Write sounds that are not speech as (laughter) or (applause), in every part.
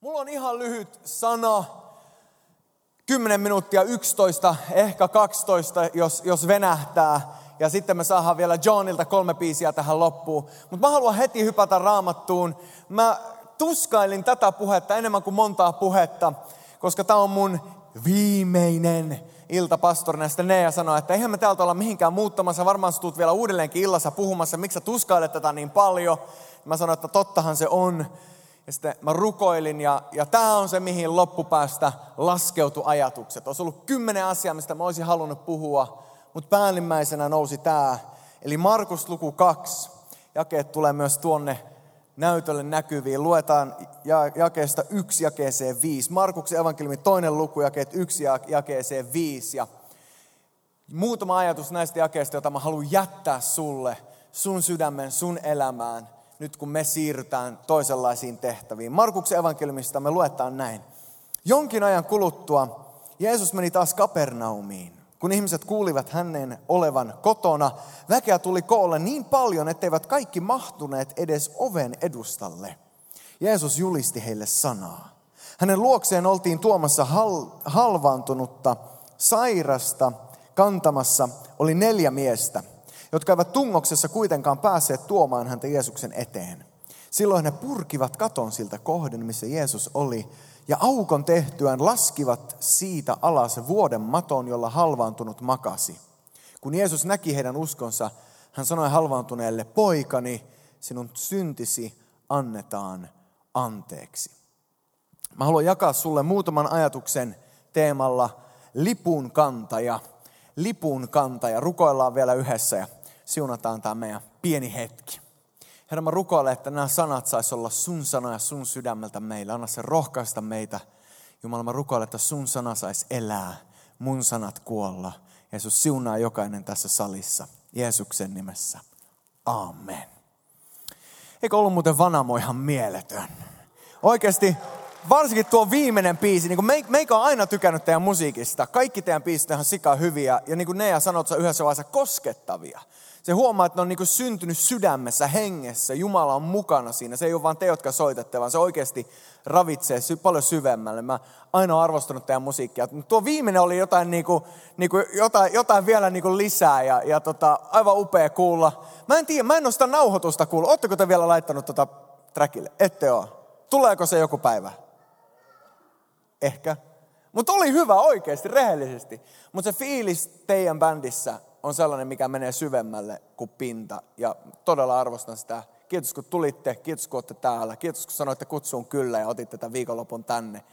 Mulla on ihan lyhyt sana, 10 minuuttia, 11, ehkä 12, jos, jos venähtää. Ja sitten me saadaan vielä Johnilta kolme biisiä tähän loppuun. Mutta mä haluan heti hypätä raamattuun. Mä tuskailin tätä puhetta enemmän kuin montaa puhetta, koska tämä on mun viimeinen ilta pastorina. Sitten Nea sanoi, että eihän me täältä olla mihinkään muuttamassa. Varmaan sä tulet vielä uudelleenkin illassa puhumassa, miksi sä tuskailet tätä niin paljon. Mä sanoin, että tottahan se on. Ja sitten mä rukoilin ja, ja tämä on se, mihin loppupäästä laskeutu ajatukset. Olisi ollut kymmenen asiaa, mistä mä olisin halunnut puhua, mutta päällimmäisenä nousi tämä. Eli Markus luku 2, jakeet tulee myös tuonne näytölle näkyviin. Luetaan jakeesta 1 jakeeseen 5. Markuksen evankeliumin toinen luku, jakeet 1 jakeeseen 5. Ja muutama ajatus näistä jakeista, jota mä haluan jättää sulle, sun sydämen, sun elämään – nyt kun me siirrytään toisenlaisiin tehtäviin. Markuksen evankeliumista me luetaan näin. Jonkin ajan kuluttua Jeesus meni taas Kapernaumiin. Kun ihmiset kuulivat hänen olevan kotona, väkeä tuli koolle niin paljon, etteivät kaikki mahtuneet edes oven edustalle. Jeesus julisti heille sanaa. Hänen luokseen oltiin tuomassa hal- halvaantunutta, sairasta, kantamassa oli neljä miestä – jotka eivät tungoksessa kuitenkaan päässeet tuomaan häntä Jeesuksen eteen. Silloin he purkivat katon siltä kohden, missä Jeesus oli, ja aukon tehtyään laskivat siitä alas vuoden maton, jolla halvaantunut makasi. Kun Jeesus näki heidän uskonsa, hän sanoi halvaantuneelle, poikani, sinun syntisi annetaan anteeksi. Mä haluan jakaa sulle muutaman ajatuksen teemalla lipun kantaja. Lipun kantaja. Rukoillaan vielä yhdessä ja siunataan tämä meidän pieni hetki. Herra, mä rukoilen, että nämä sanat saisi olla sun sanoja sun sydämeltä meille. Anna se rohkaista meitä. Jumala, mä rukoilen, että sun sana saisi elää, mun sanat kuolla. Jeesus siunaa jokainen tässä salissa. Jeesuksen nimessä. Amen. Eikö ollut muuten Vanamo ihan mieletön? Oikeasti, varsinkin tuo viimeinen biisi, niin kuin meikä on aina tykännyt teidän musiikista. Kaikki teidän biisit on ihan sika hyviä ja niin kuin Nea sanoi yhdessä vaiheessa koskettavia. Se huomaa, että ne on niin syntynyt sydämessä, hengessä. Jumala on mukana siinä. Se ei ole vain te, jotka soitatte, vaan se oikeasti ravitsee paljon syvemmälle. Mä aina olen arvostanut teidän musiikkia. Tuo viimeinen oli jotain, niin kuin, niin kuin, jotain, jotain vielä niin kuin lisää ja, ja tota, aivan upea kuulla. Mä en tiedä, mä en ole sitä nauhoitusta kuullut. Oletteko te vielä laittanut tota trackille? Ette ole. Tuleeko se joku päivä? Ehkä. Mutta oli hyvä oikeasti, rehellisesti. Mutta se fiilis teidän bändissä on sellainen, mikä menee syvemmälle kuin pinta. Ja todella arvostan sitä. Kiitos kun tulitte, kiitos kun olette täällä. Kiitos kun sanoitte kutsuun kyllä ja otitte tämän viikonlopun tänne.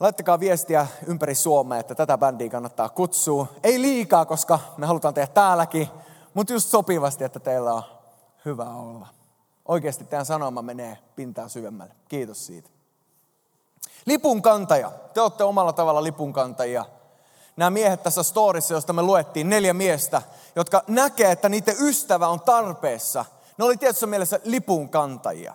Laittakaa viestiä ympäri Suomea, että tätä bändiä kannattaa kutsua. Ei liikaa, koska me halutaan tehdä täälläkin, mutta just sopivasti, että teillä on hyvä olla. Oikeasti tämän sanoma menee pintaa syvemmälle. Kiitos siitä. Lipun kantaja. Te olette omalla tavalla lipun kantajia nämä miehet tässä storissa, josta me luettiin, neljä miestä, jotka näkee, että niiden ystävä on tarpeessa. Ne oli tietysti mielessä lipun kantajia.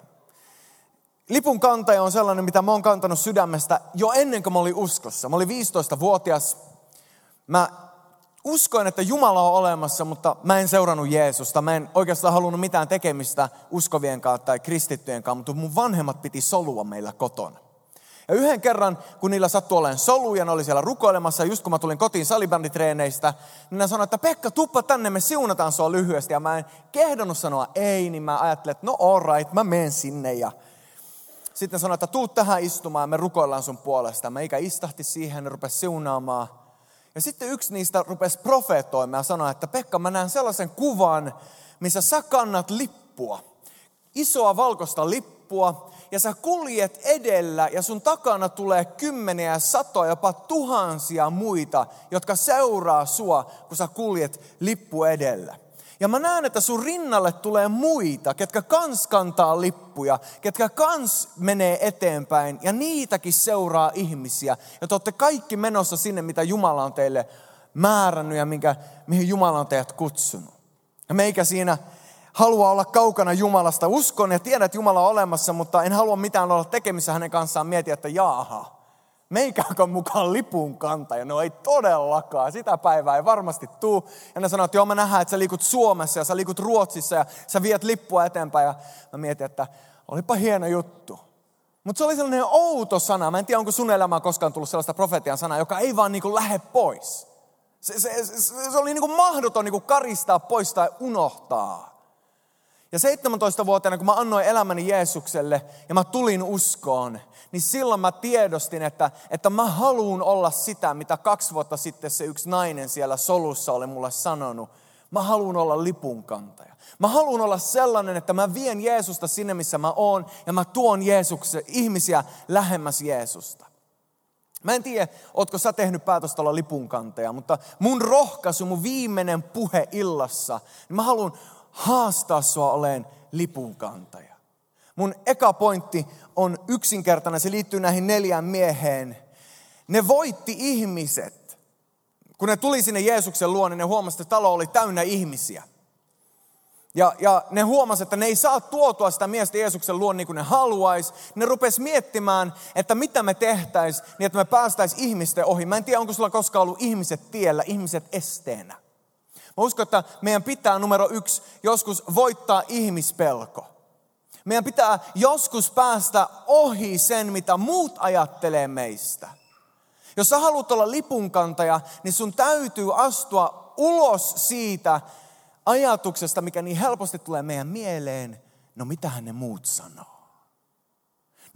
Lipun kantaja on sellainen, mitä mä oon kantanut sydämestä jo ennen kuin mä olin uskossa. Mä olin 15-vuotias. Mä uskoin, että Jumala on olemassa, mutta mä en seurannut Jeesusta. Mä en oikeastaan halunnut mitään tekemistä uskovien kanssa tai kristittyjen kanssa, mutta mun vanhemmat piti solua meillä kotona. Ja yhden kerran, kun niillä sattui olemaan soluja, ne oli siellä rukoilemassa, just kun mä tulin kotiin salibänditreeneistä, niin ne sanoi, että Pekka, tuppa tänne, me siunataan sua lyhyesti. Ja mä en kehdannut sanoa ei, niin mä ajattelin, että no all right, mä menen sinne. Ja sitten sanoin, että tuu tähän istumaan, me rukoillaan sun puolesta. Mä ikä istahti siihen, ne rupesi siunaamaan. Ja sitten yksi niistä rupesi profeetoimaan ja sanoi, että Pekka, mä näen sellaisen kuvan, missä sä kannat lippua. Isoa valkoista lippua, ja sä kuljet edellä ja sun takana tulee kymmeniä, satoja, jopa tuhansia muita, jotka seuraa sua, kun sä kuljet lippu edellä. Ja mä näen, että sun rinnalle tulee muita, ketkä kans kantaa lippuja, ketkä kans menee eteenpäin ja niitäkin seuraa ihmisiä. Ja te olette kaikki menossa sinne, mitä Jumala on teille määrännyt ja minkä, mihin Jumala on teidät kutsunut. Ja meikä siinä halua olla kaukana Jumalasta. Uskon ja tiedän, että Jumala on olemassa, mutta en halua mitään olla tekemissä hänen kanssaan. Mietiä, että jaaha, meikääkö mukaan lipun kantaja? No ei todellakaan, sitä päivää ei varmasti tuu. Ja ne sanoo, että joo mä nähdään, että sä liikut Suomessa ja sä liikut Ruotsissa ja sä viet lippua eteenpäin. Ja mä mietin, että olipa hieno juttu. Mutta se oli sellainen outo sana. Mä en tiedä, onko sun elämään koskaan tullut sellaista profetian sanaa, joka ei vaan niin lähde pois. Se, se, se, se oli niin kuin mahdoton niin karistaa pois tai unohtaa. Ja 17-vuotiaana, kun mä annoin elämäni Jeesukselle ja mä tulin uskoon, niin silloin mä tiedostin, että, että mä haluan olla sitä, mitä kaksi vuotta sitten se yksi nainen siellä solussa oli mulle sanonut. Mä haluan olla lipunkantaja. Mä haluan olla sellainen, että mä vien Jeesusta sinne, missä mä oon, ja mä tuon Jeesuksen, ihmisiä lähemmäs Jeesusta. Mä en tiedä, ootko sä tehnyt päätöstä olla lipunkantaja, mutta mun rohkaisu, mun viimeinen puhe illassa, niin mä haluan haastaa sua oleen lipunkantaja. Mun eka pointti on yksinkertainen, se liittyy näihin neljään mieheen. Ne voitti ihmiset. Kun ne tuli sinne Jeesuksen luo, niin ne huomasivat, että talo oli täynnä ihmisiä. Ja, ja ne huomasivat, että ne ei saa tuotua sitä miestä Jeesuksen luon niin kuin ne haluaisi. Ne rupes miettimään, että mitä me tehtäisiin, niin että me päästäisiin ihmisten ohi. Mä en tiedä, onko sulla koskaan ollut ihmiset tiellä, ihmiset esteenä. Mä uskon, että meidän pitää numero yksi joskus voittaa ihmispelko. Meidän pitää joskus päästä ohi sen, mitä muut ajattelee meistä. Jos sä haluat olla lipunkantaja, niin sun täytyy astua ulos siitä ajatuksesta, mikä niin helposti tulee meidän mieleen. No mitähän ne muut sanoo?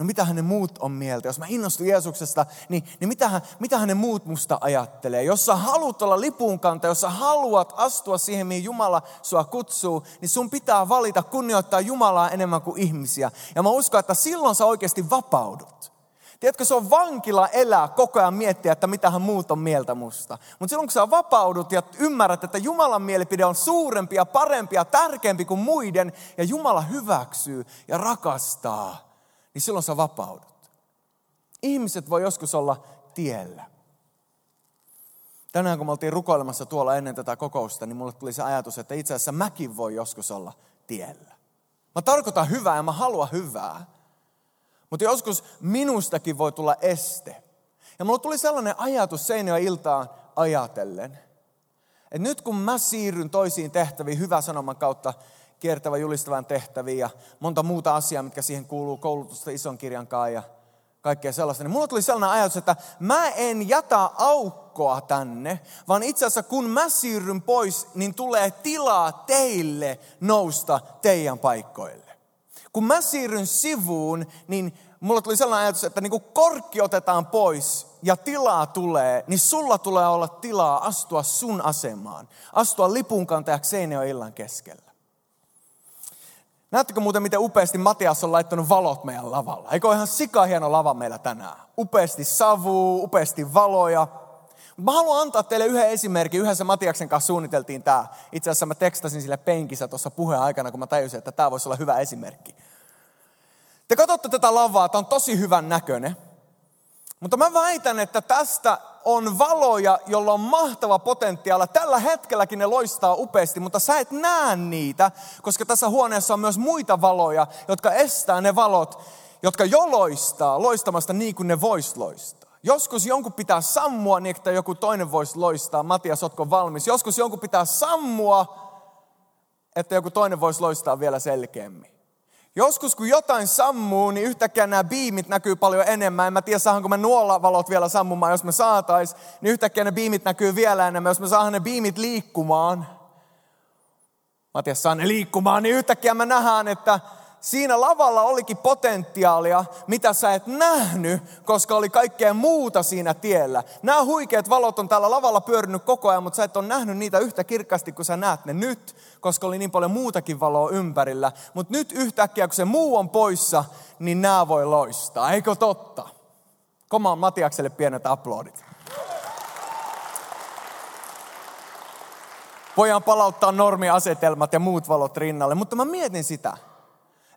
No mitä ne muut on mieltä? Jos mä innostun Jeesuksesta, niin, niin mitä mitähän ne muut musta ajattelee? Jos sä haluat olla lipunkanta, jos sä haluat astua siihen, mihin Jumala sua kutsuu, niin sun pitää valita kunnioittaa Jumalaa enemmän kuin ihmisiä. Ja mä uskon, että silloin sä oikeasti vapaudut. Tiedätkö, se on vankila elää koko ajan miettiä, että mitähän muut on mieltä musta. Mutta silloin kun sä vapaudut ja ymmärrät, että Jumalan mielipide on suurempi ja parempi ja tärkeämpi kuin muiden, ja Jumala hyväksyy ja rakastaa, niin silloin sä vapaudut. Ihmiset voi joskus olla tiellä. Tänään kun me oltiin rukoilemassa tuolla ennen tätä kokousta, niin mulle tuli se ajatus, että itse asiassa mäkin voi joskus olla tiellä. Mä tarkoitan hyvää ja mä haluan hyvää. Mutta joskus minustakin voi tulla este. Ja mulle tuli sellainen ajatus Seinäjön iltaan ajatellen, että nyt kun mä siirryn toisiin tehtäviin hyvä sanoman kautta, kiertävä julistavan tehtäviin ja monta muuta asiaa, mitkä siihen kuuluu, koulutusta ison kirjan ja kaikkea sellaista. Niin mulla tuli sellainen ajatus, että mä en jätä aukkoa tänne, vaan itse asiassa kun mä siirryn pois, niin tulee tilaa teille nousta teidän paikkoille. Kun mä siirryn sivuun, niin mulla tuli sellainen ajatus, että niin kun korkki otetaan pois ja tilaa tulee, niin sulla tulee olla tilaa astua sun asemaan. Astua lipunkantajaksi Seinäjoen illan keskellä. Näettekö muuten, miten upeasti Matias on laittanut valot meidän lavalla? Eikö ole ihan sika hieno lava meillä tänään? Upeasti savu, upeasti valoja. Mä haluan antaa teille yhden esimerkin. Yhdessä Matiaksen kanssa suunniteltiin tämä. Itse asiassa mä tekstasin sille penkissä tuossa puheen aikana, kun mä tajusin, että tämä voisi olla hyvä esimerkki. Te katsotte tätä lavaa, tämä on tosi hyvän näköinen. Mutta mä väitän, että tästä on valoja, jolla on mahtava potentiaali. Tällä hetkelläkin ne loistaa upeasti, mutta sä et näe niitä, koska tässä huoneessa on myös muita valoja, jotka estää ne valot, jotka jo loistaa, loistamasta niin kuin ne vois loistaa. Joskus jonkun pitää sammua niin, että joku toinen voisi loistaa. Matias, otko valmis? Joskus jonkun pitää sammua, että joku toinen voisi loistaa vielä selkeämmin. Joskus kun jotain sammuu, niin yhtäkkiä nämä biimit näkyy paljon enemmän. En mä tiedä, saahanko me nuolavalot vielä sammumaan. Jos me saatais, niin yhtäkkiä ne biimit näkyy vielä enemmän. Jos me saahan ne biimit liikkumaan, Matias saa ne liikkumaan, niin yhtäkkiä me nähdään, että siinä lavalla olikin potentiaalia, mitä sä et nähnyt, koska oli kaikkea muuta siinä tiellä. Nämä huikeat valot on täällä lavalla pyörinyt koko ajan, mutta sä et ole nähnyt niitä yhtä kirkkaasti kuin sä näet ne nyt, koska oli niin paljon muutakin valoa ympärillä. Mutta nyt yhtäkkiä, kun se muu on poissa, niin nämä voi loistaa. Eikö totta? Koma Matiakselle pienet aplodit. Voidaan palauttaa normiasetelmat ja muut valot rinnalle, mutta mä mietin sitä,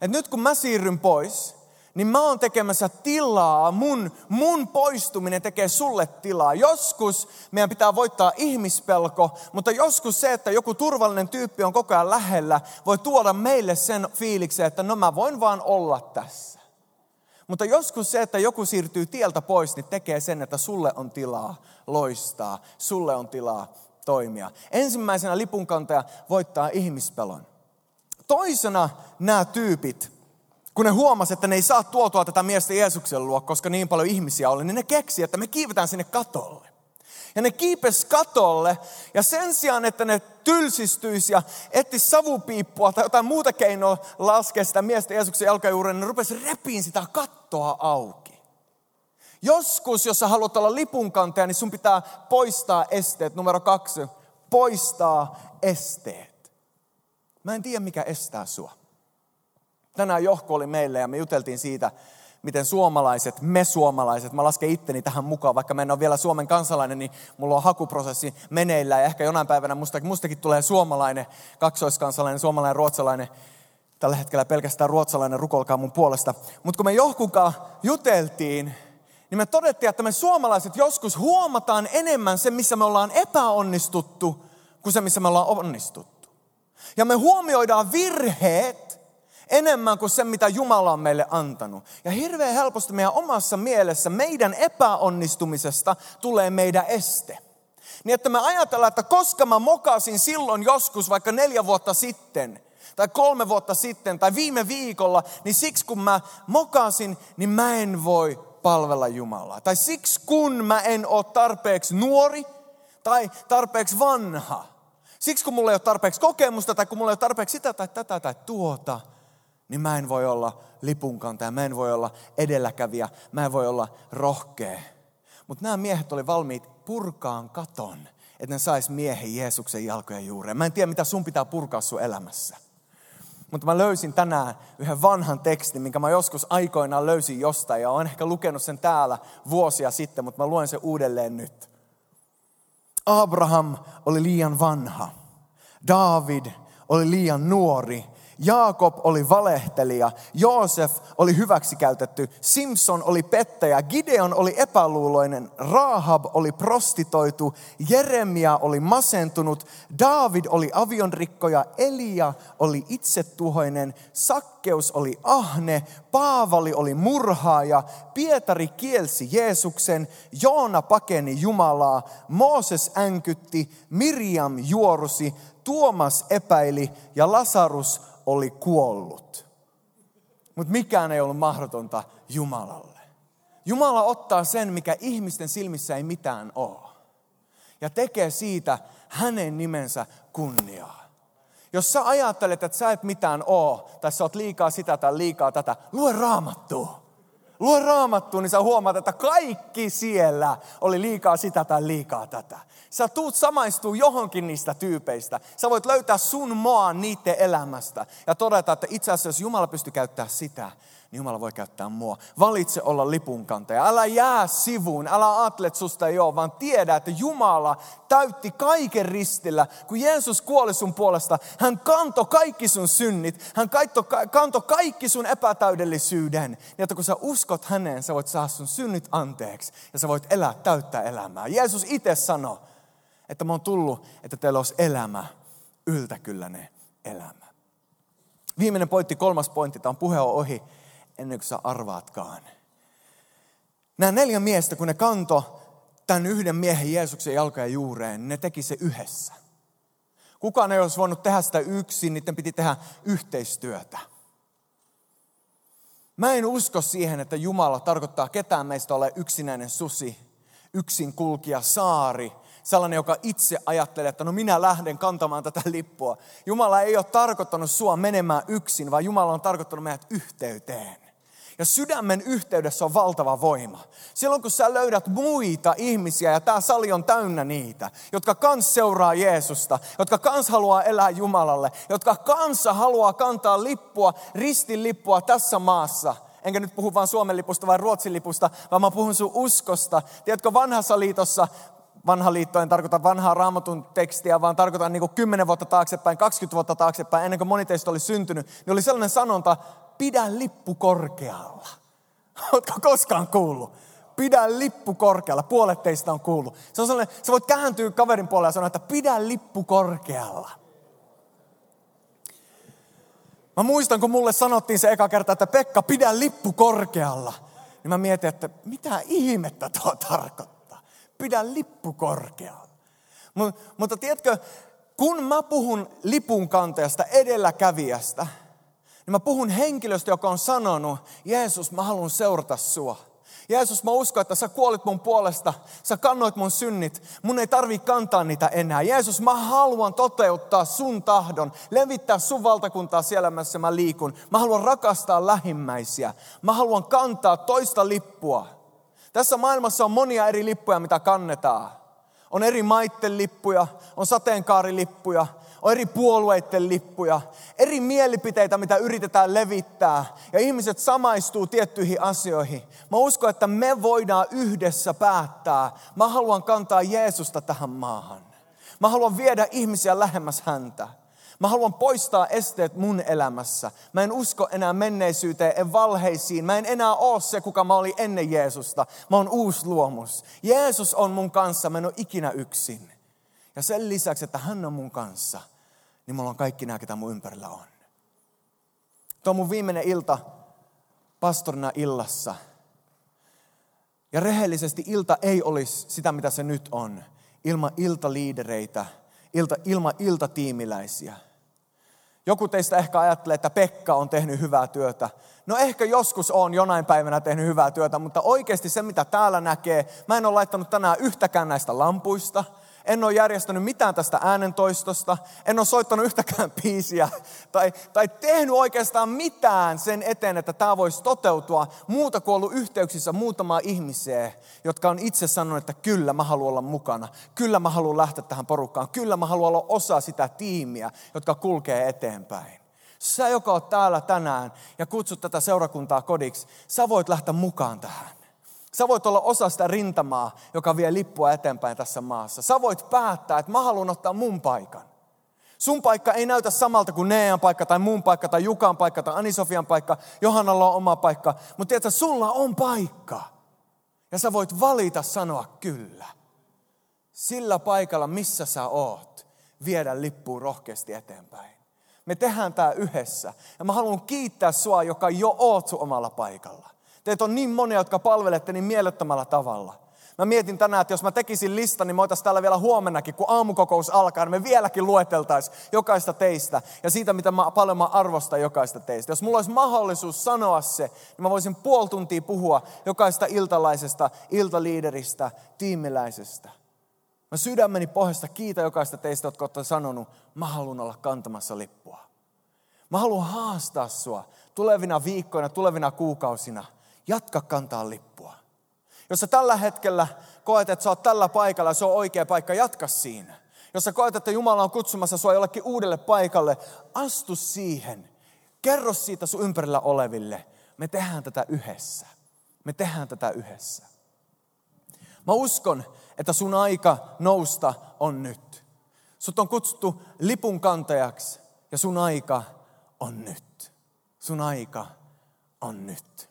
että nyt kun mä siirryn pois, niin mä oon tekemässä tilaa, mun, mun poistuminen tekee sulle tilaa. Joskus meidän pitää voittaa ihmispelko, mutta joskus se, että joku turvallinen tyyppi on koko ajan lähellä, voi tuoda meille sen fiiliksen, että no mä voin vaan olla tässä. Mutta joskus se, että joku siirtyy tieltä pois, niin tekee sen, että sulle on tilaa loistaa, sulle on tilaa toimia. Ensimmäisenä lipunkantaja voittaa ihmispelon. Toisena nämä tyypit kun ne huomasi, että ne ei saa tuotua tätä miestä Jeesuksen luo, koska niin paljon ihmisiä oli, niin ne keksi, että me kiivetään sinne katolle. Ja ne kiipes katolle ja sen sijaan, että ne tylsistyisi ja etti savupiippua tai jotain muuta keinoa laskea sitä miestä Jeesuksen jalkajuureen, ne rupesi repiin sitä kattoa auki. Joskus, jos sä haluat olla lipunkantaja, niin sun pitää poistaa esteet. Numero kaksi, poistaa esteet. Mä en tiedä, mikä estää sua. Tänään Johko oli meille ja me juteltiin siitä, miten suomalaiset, me suomalaiset, mä lasken itteni tähän mukaan, vaikka mä en ole vielä Suomen kansalainen, niin mulla on hakuprosessi meneillään ja ehkä jonain päivänä musta, mustakin tulee suomalainen, kaksoiskansalainen, suomalainen, ruotsalainen, tällä hetkellä pelkästään ruotsalainen, rukolkaa mun puolesta. Mutta kun me johkukaan juteltiin, niin me todettiin, että me suomalaiset joskus huomataan enemmän se, missä me ollaan epäonnistuttu, kuin se, missä me ollaan onnistuttu. Ja me huomioidaan virheet enemmän kuin se, mitä Jumala on meille antanut. Ja hirveän helposti meidän omassa mielessä meidän epäonnistumisesta tulee meidän este. Niin että me ajatellaan, että koska mä mokasin silloin joskus vaikka neljä vuotta sitten, tai kolme vuotta sitten, tai viime viikolla, niin siksi kun mä mokasin, niin mä en voi palvella Jumalaa. Tai siksi kun mä en ole tarpeeksi nuori, tai tarpeeksi vanha. Siksi kun mulla ei ole tarpeeksi kokemusta, tai kun mulla ei ole tarpeeksi sitä tai tätä tai tuota, niin mä en voi olla lipunkantaja, mä en voi olla edelläkävijä, mä en voi olla rohkea. Mutta nämä miehet oli valmiit purkaan katon, että ne sais miehen Jeesuksen jalkojen juureen. Mä en tiedä, mitä sun pitää purkaa sun elämässä. Mutta mä löysin tänään yhden vanhan tekstin, minkä mä joskus aikoinaan löysin jostain ja olen ehkä lukenut sen täällä vuosia sitten, mutta mä luen sen uudelleen nyt. Abraham oli liian vanha. David oli liian nuori Jaakob oli valehtelija, Joosef oli hyväksikäytetty, Simpson oli pettäjä, Gideon oli epäluuloinen, Rahab oli prostitoitu, Jeremia oli masentunut, David oli avionrikkoja, Elia oli itsetuhoinen, Sakkeus oli ahne, Paavali oli murhaaja, Pietari kielsi Jeesuksen, Joona pakeni Jumalaa, Mooses änkytti, Miriam juorusi, Tuomas epäili ja Lasarus oli kuollut. Mutta mikään ei ollut mahdotonta Jumalalle. Jumala ottaa sen, mikä ihmisten silmissä ei mitään ole. Ja tekee siitä hänen nimensä kunniaa. Jos sä ajattelet, että sä et mitään oo, tai sä oot liikaa sitä tai liikaa tätä, lue raamattua. Lue raamattua, niin sä huomaat, että kaikki siellä oli liikaa sitä tai liikaa tätä. Sä tuut samaistuu johonkin niistä tyypeistä. Sä voit löytää sun maa niiden elämästä ja todeta, että itse asiassa jos Jumala pystyy käyttämään sitä, niin Jumala voi käyttää mua. Valitse olla lipunkantaja. Älä jää sivuun, älä ajattele, että susta ei ole, vaan tiedä, että Jumala täytti kaiken ristillä. Kun Jeesus kuoli sun puolesta, hän kanto kaikki sun synnit, hän kanto kaikki sun epätäydellisyyden. Niin että kun sä uskot häneen, sä voit saada sun synnit anteeksi ja sä voit elää täyttä elämää. Jeesus itse sanoi, että mä oon tullut, että teillä olisi elämä, yltäkylläinen elämä. Viimeinen pointti, kolmas pointti, tämä on puhe on ohi ennen kuin sä arvaatkaan. Nämä neljä miestä, kun ne kanto tämän yhden miehen Jeesuksen jalkojen juureen, ne teki se yhdessä. Kukaan ei olisi voinut tehdä sitä yksin, niiden piti tehdä yhteistyötä. Mä en usko siihen, että Jumala tarkoittaa ketään meistä ole yksinäinen susi, yksin kulkija saari, sellainen, joka itse ajattelee, että no minä lähden kantamaan tätä lippua. Jumala ei ole tarkoittanut sua menemään yksin, vaan Jumala on tarkoittanut meidät yhteyteen. Ja sydämen yhteydessä on valtava voima. Silloin kun sä löydät muita ihmisiä, ja tämä sali on täynnä niitä, jotka kans seuraa Jeesusta, jotka kans haluaa elää Jumalalle, jotka kanssa haluaa kantaa lippua, ristin lippua tässä maassa. Enkä nyt puhu vain Suomen lipusta vai Ruotsin lipusta, vaan mä puhun sun uskosta. Tiedätkö, vanhassa liitossa vanha liitto, en tarkoita vanhaa raamatun tekstiä, vaan tarkoitan niin 10 vuotta taaksepäin, 20 vuotta taaksepäin, ennen kuin moni teistä oli syntynyt, niin oli sellainen sanonta, pidä lippu korkealla. (laughs) Oletko koskaan kuullut? Pidä lippu korkealla. Puolet teistä on kuullut. Se on sellainen, sä voit kääntyä kaverin puolelle ja sanoa, että pidä lippu korkealla. Mä muistan, kun mulle sanottiin se eka kerta, että Pekka, pidä lippu korkealla. Niin mä mietin, että mitä ihmettä tuo tarkoittaa. Pidä lippu korkealla. Mutta, mutta tiedätkö, kun mä puhun lipun kantajasta, edelläkävijästä, niin mä puhun henkilöstä, joka on sanonut, Jeesus, mä haluan seurata sua. Jeesus, mä uskon, että sä kuolit mun puolesta, sä kannoit mun synnit, mun ei tarvi kantaa niitä enää. Jeesus, mä haluan toteuttaa sun tahdon, levittää sun valtakuntaa siellä, missä mä liikun. Mä haluan rakastaa lähimmäisiä, mä haluan kantaa toista lippua. Tässä maailmassa on monia eri lippuja, mitä kannetaan. On eri maitten lippuja, on sateenkaarilippuja, on eri puolueiden lippuja, eri mielipiteitä, mitä yritetään levittää. Ja ihmiset samaistuu tiettyihin asioihin. Mä uskon, että me voidaan yhdessä päättää. Mä haluan kantaa Jeesusta tähän maahan. Mä haluan viedä ihmisiä lähemmäs häntä. Mä haluan poistaa esteet mun elämässä. Mä en usko enää menneisyyteen, en valheisiin. Mä en enää ole se, kuka mä olin ennen Jeesusta. Mä oon uusi luomus. Jeesus on mun kanssa, mä en ole ikinä yksin. Ja sen lisäksi, että hän on mun kanssa, niin mulla on kaikki nämä, ketä mun ympärillä on. Tuo on mun viimeinen ilta pastorina illassa. Ja rehellisesti ilta ei olisi sitä, mitä se nyt on, ilman iltaliidereitä, ilta, ilman iltatiimiläisiä. Joku teistä ehkä ajattelee, että Pekka on tehnyt hyvää työtä. No ehkä joskus on jonain päivänä tehnyt hyvää työtä, mutta oikeasti se mitä täällä näkee, mä en ole laittanut tänään yhtäkään näistä lampuista – en ole järjestänyt mitään tästä äänentoistosta, en ole soittanut yhtäkään (laughs) biisiä tai, tai tehnyt oikeastaan mitään sen eteen, että tämä voisi toteutua muuta kuin ollut yhteyksissä muutamaa ihmiseen, jotka on itse sanonut, että kyllä mä haluan olla mukana, kyllä mä haluan lähteä tähän porukkaan, kyllä mä haluan olla osa sitä tiimiä, jotka kulkee eteenpäin. Sä, joka oot täällä tänään ja kutsut tätä seurakuntaa kodiksi, sä voit lähteä mukaan tähän. Sä voit olla osa sitä rintamaa, joka vie lippua eteenpäin tässä maassa. Sä voit päättää, että mä haluan ottaa mun paikan. Sun paikka ei näytä samalta kuin Nean paikka tai mun paikka tai Jukan paikka tai Anisofian paikka. Johannalla on oma paikka. Mutta tiedätkö, sulla on paikka. Ja sä voit valita sanoa kyllä. Sillä paikalla, missä sä oot, viedä lippuun rohkeasti eteenpäin. Me tehdään tämä yhdessä. Ja mä haluan kiittää sua, joka jo oot sun omalla paikalla. Teitä on niin monia, jotka palvelette niin mielettömällä tavalla. Mä mietin tänään, että jos mä tekisin listan, niin me täällä vielä huomennakin, kun aamukokous alkaa, niin me vieläkin lueteltaisiin jokaista teistä ja siitä, mitä mä, paljon mä arvostan jokaista teistä. Jos mulla olisi mahdollisuus sanoa se, niin mä voisin puoli tuntia puhua jokaista iltalaisesta, iltaliideristä, tiimiläisestä. Mä sydämeni pohjasta kiitä jokaista teistä, jotka olette sanonut, mä haluan olla kantamassa lippua. Mä haluan haastaa sua tulevina viikkoina, tulevina kuukausina – jatka kantaa lippua. Jos sä tällä hetkellä koet, että sä oot tällä paikalla se on oikea paikka, jatka siinä. Jos sä koet, että Jumala on kutsumassa sua jollekin uudelle paikalle, astu siihen. Kerro siitä sun ympärillä oleville. Me tehdään tätä yhdessä. Me tehdään tätä yhdessä. Mä uskon, että sun aika nousta on nyt. Sut on kutsuttu lipun kantajaksi ja sun aika on nyt. Sun aika on nyt.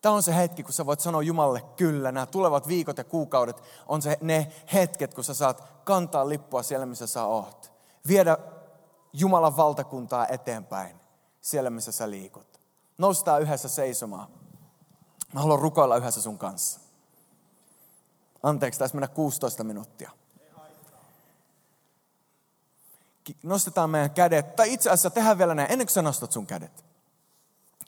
Tämä on se hetki, kun sä voit sanoa Jumalle kyllä. Nämä tulevat viikot ja kuukaudet on se, ne hetket, kun sä saat kantaa lippua siellä, missä sä oot. Viedä Jumalan valtakuntaa eteenpäin siellä, missä sä liikut. Noustaa yhdessä seisomaan. Mä haluan rukoilla yhdessä sun kanssa. Anteeksi, taisi mennä 16 minuuttia. Nostetaan meidän kädet. Tai itse asiassa tehdään vielä näin, ennen kuin sä nostat sun kädet.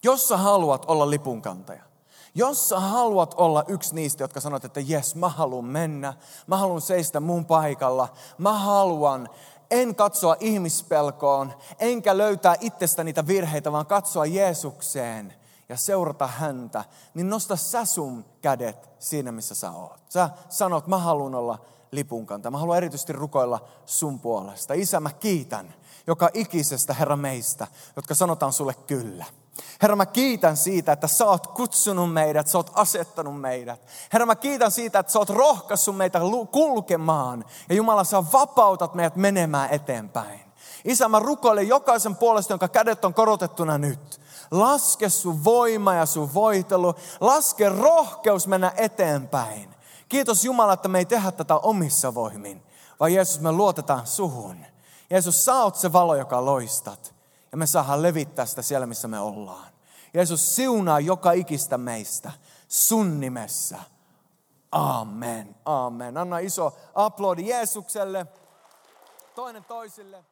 Jos sä haluat olla lipunkantaja, jos sä haluat olla yksi niistä, jotka sanot, että jes, mä haluan mennä, mä haluan seistä mun paikalla, mä haluan en katsoa ihmispelkoon, enkä löytää itsestä niitä virheitä, vaan katsoa Jeesukseen ja seurata häntä, niin nosta sä sun kädet siinä, missä sä oot. Sä sanot, mä haluan olla lipunkanta. Mä haluan erityisesti rukoilla sun puolesta. Isä, mä kiitän joka ikisestä Herra meistä, jotka sanotaan sulle kyllä. Herra, mä kiitän siitä, että sä oot kutsunut meidät, sä oot asettanut meidät. Herra, mä kiitän siitä, että sä oot rohkaissut meitä kulkemaan. Ja Jumala, sä vapautat meidät menemään eteenpäin. Isä, mä rukoilen jokaisen puolesta, jonka kädet on korotettuna nyt. Laske sun voima ja sun voitelu. Laske rohkeus mennä eteenpäin. Kiitos Jumala, että me ei tehdä tätä omissa voimin, vaan Jeesus, me luotetaan suhun. Jeesus, sä oot se valo, joka loistat. Ja me saadaan levittää sitä siellä, missä me ollaan. Jeesus siunaa joka ikistä meistä sun nimessä. Amen, amen. Anna iso aplodi Jeesukselle, toinen toisille.